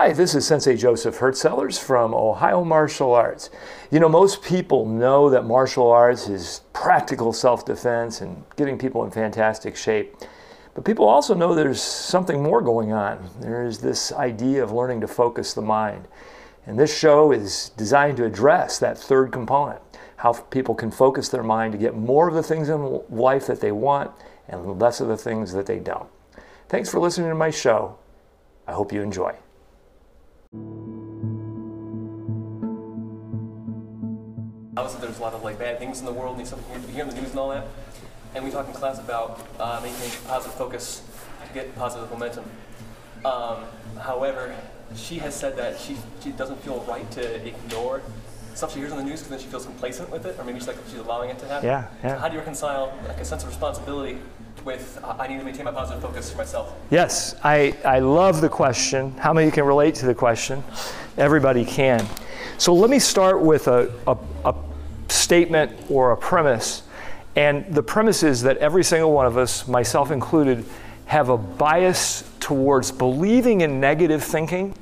Hi, this is Sensei Joseph Hertzellers from Ohio Martial Arts. You know, most people know that martial arts is practical self defense and getting people in fantastic shape. But people also know there's something more going on. There's this idea of learning to focus the mind. And this show is designed to address that third component how people can focus their mind to get more of the things in life that they want and less of the things that they don't. Thanks for listening to my show. I hope you enjoy. Obviously, there's a lot of like bad things in the world, and you hear in the news and all that. And we talk in class about uh, maintaining positive focus to get positive momentum. Um, however, she has said that she, she doesn't feel right to ignore stuff she hears on the news because then she feels complacent with it, or maybe she's like she's allowing it to happen. Yeah, yeah. So how do you reconcile like a sense of responsibility with uh, I need to maintain my positive focus for myself? Yes, I, I love the question. How many can relate to the question? Everybody can. So let me start with a, a, a statement or a premise. And the premise is that every single one of us, myself included, have a bias towards believing in negative thinking,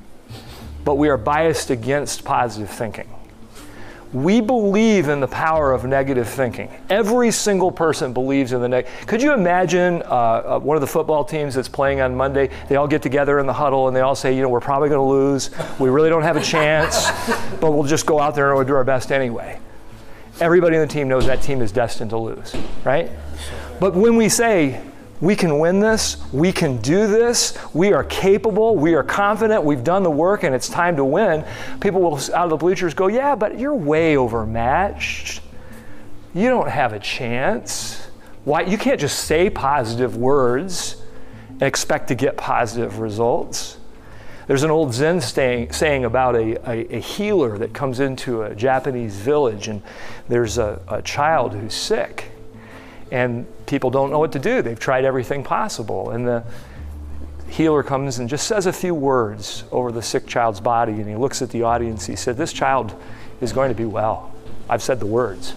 but we are biased against positive thinking. We believe in the power of negative thinking. Every single person believes in the negative. Could you imagine uh, uh, one of the football teams that's playing on Monday? They all get together in the huddle and they all say, you know, we're probably going to lose. We really don't have a chance, but we'll just go out there and we'll do our best anyway. Everybody on the team knows that team is destined to lose, right? But when we say, we can win this. We can do this. We are capable. We are confident. We've done the work and it's time to win. People will, out of the bleachers, go, Yeah, but you're way overmatched. You don't have a chance. Why? You can't just say positive words and expect to get positive results. There's an old Zen saying about a, a, a, healer that comes into a Japanese village, and there's a, a child who's sick and people don't know what to do. They've tried everything possible. And the healer comes and just says a few words over the sick child's body, and he looks at the audience. He said, This child is going to be well. I've said the words.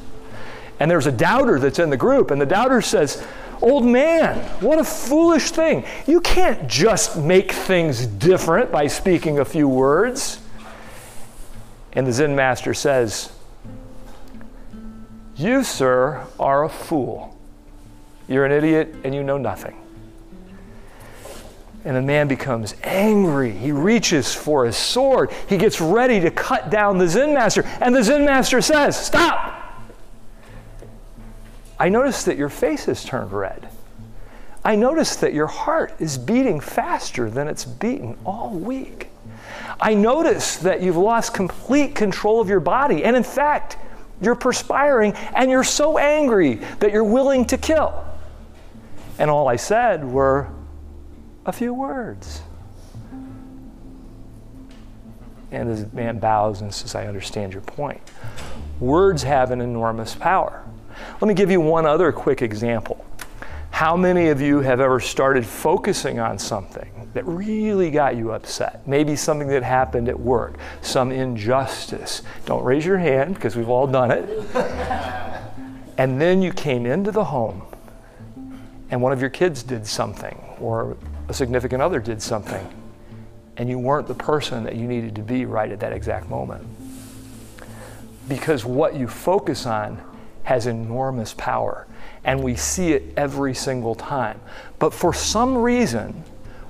And there's a doubter that's in the group, and the doubter says, Old man, what a foolish thing. You can't just make things different by speaking a few words. And the Zen master says, You, sir, are a fool. You're an idiot and you know nothing. And the man becomes angry. He reaches for his sword. He gets ready to cut down the Zen master. And the Zen master says, Stop! I notice that your face has turned red. I notice that your heart is beating faster than it's beaten all week. I notice that you've lost complete control of your body. And in fact, you're perspiring and you're so angry that you're willing to kill. And all I said were a few words. And the man bows and says, I understand your point. Words have an enormous power. Let me give you one other quick example. How many of you have ever started focusing on something that really got you upset? Maybe something that happened at work, some injustice. Don't raise your hand because we've all done it. and then you came into the home and one of your kids did something, or a significant other did something, and you weren't the person that you needed to be right at that exact moment. Because what you focus on has enormous power, and we see it every single time. But for some reason,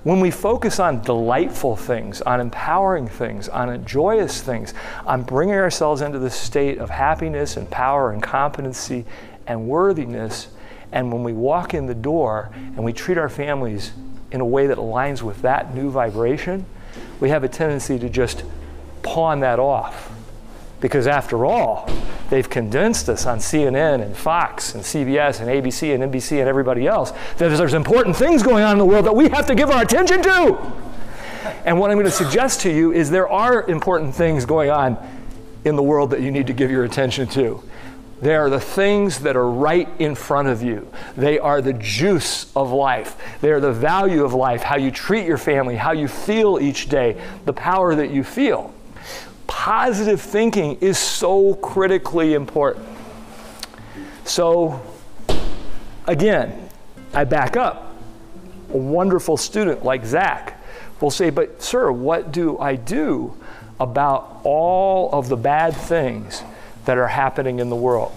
when we focus on delightful things, on empowering things, on joyous things, on bringing ourselves into the state of happiness and power and competency and worthiness, and when we walk in the door and we treat our families in a way that aligns with that new vibration, we have a tendency to just pawn that off. Because after all, they've convinced us on CNN and Fox and CBS and ABC and NBC and everybody else that there's important things going on in the world that we have to give our attention to. And what I'm going to suggest to you is there are important things going on in the world that you need to give your attention to. They are the things that are right in front of you. They are the juice of life. They are the value of life, how you treat your family, how you feel each day, the power that you feel. Positive thinking is so critically important. So, again, I back up. A wonderful student like Zach will say, But, sir, what do I do about all of the bad things that are happening in the world?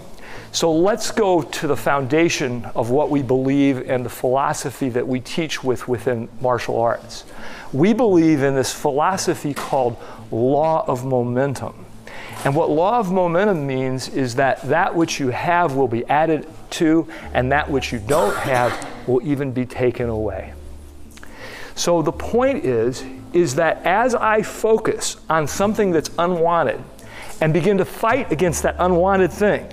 So let's go to the foundation of what we believe and the philosophy that we teach with within martial arts. We believe in this philosophy called law of momentum. And what law of momentum means is that that which you have will be added to, and that which you don't have will even be taken away. So the point is, is that as I focus on something that's unwanted and begin to fight against that unwanted thing,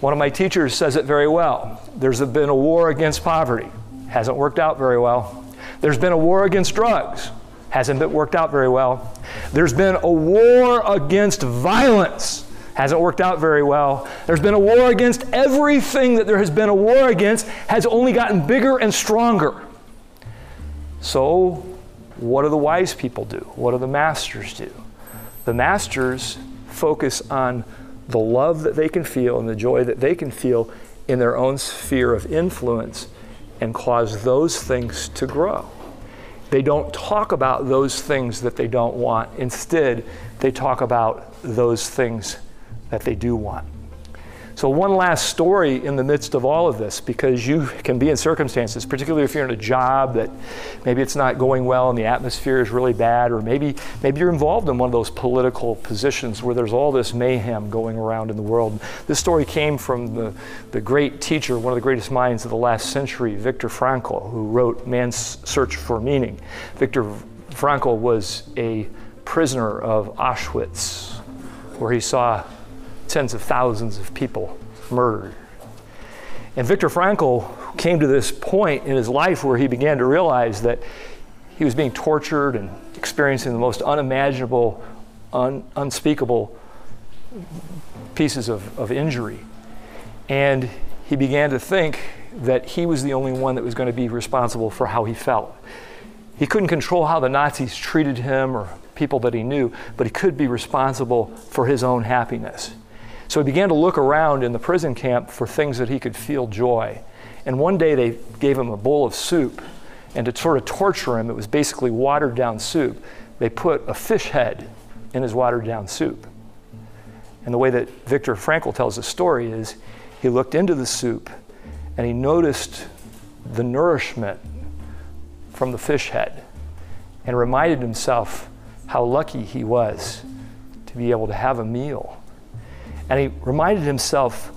one of my teachers says it very well. There's been a war against poverty, hasn't worked out very well. There's been a war against drugs, hasn't been worked out very well. There's been a war against violence, hasn't worked out very well. There's been a war against everything that there has been a war against has only gotten bigger and stronger. So, what do the wise people do? What do the masters do? The masters focus on the love that they can feel and the joy that they can feel in their own sphere of influence and cause those things to grow. They don't talk about those things that they don't want. Instead, they talk about those things that they do want. So, one last story in the midst of all of this, because you can be in circumstances, particularly if you're in a job that maybe it's not going well and the atmosphere is really bad, or maybe, maybe you're involved in one of those political positions where there's all this mayhem going around in the world. This story came from the, the great teacher, one of the greatest minds of the last century, Viktor Frankl, who wrote Man's Search for Meaning. Viktor Frankl was a prisoner of Auschwitz, where he saw tens of thousands of people murdered. And Viktor Frankl came to this point in his life where he began to realize that he was being tortured and experiencing the most unimaginable, un- unspeakable pieces of, of injury. And he began to think that he was the only one that was going to be responsible for how he felt. He couldn't control how the Nazis treated him or people that he knew, but he could be responsible for his own happiness. So he began to look around in the prison camp for things that he could feel joy. And one day they gave him a bowl of soup. And to sort of torture him, it was basically watered down soup. They put a fish head in his watered down soup. And the way that Viktor Frankl tells the story is he looked into the soup and he noticed the nourishment from the fish head and reminded himself how lucky he was to be able to have a meal and he reminded himself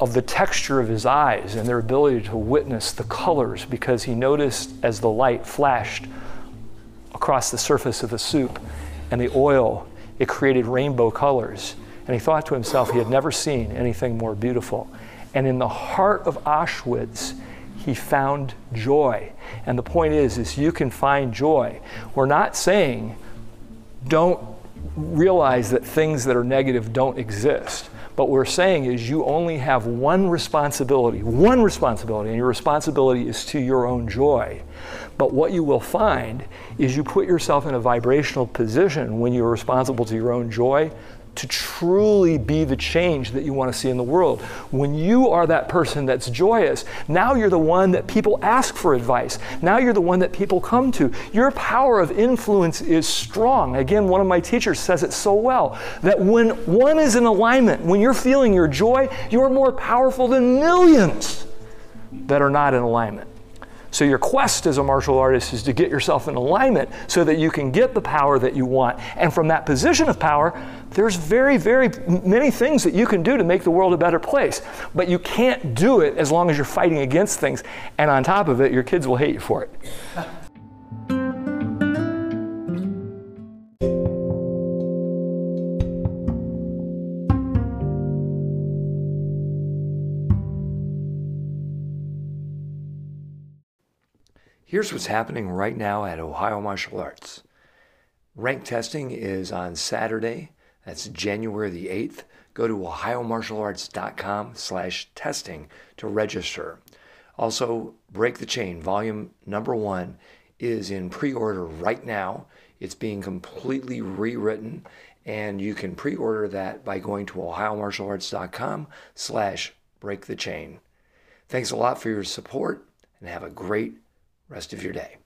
of the texture of his eyes and their ability to witness the colors because he noticed as the light flashed across the surface of the soup and the oil, it created rainbow colors. And he thought to himself he had never seen anything more beautiful. And in the heart of Auschwitz, he found joy. And the point is, is you can find joy. We're not saying don't realize that things that are negative don't exist. But what we're saying is you only have one responsibility, one responsibility, and your responsibility is to your own joy. But what you will find is you put yourself in a vibrational position when you're responsible to your own joy to truly be the change that you want to see in the world. When you are that person that's joyous, now you're the one that people ask for advice. Now you're the one that people come to. Your power of influence is strong. Again, one of my teachers says it so well that when one is in alignment, when you're feeling your joy, you're more powerful than millions that are not in alignment. So, your quest as a martial artist is to get yourself in alignment so that you can get the power that you want. And from that position of power, there's very, very many things that you can do to make the world a better place. But you can't do it as long as you're fighting against things. And on top of it, your kids will hate you for it. Here's what's happening right now at Ohio Martial Arts. Rank testing is on Saturday. That's January the 8th. Go to ohiomartialarts.com slash testing to register. Also, Break the Chain, volume number one, is in pre-order right now. It's being completely rewritten, and you can pre-order that by going to ohiomartialarts.com slash break the chain. Thanks a lot for your support, and have a great rest of your day.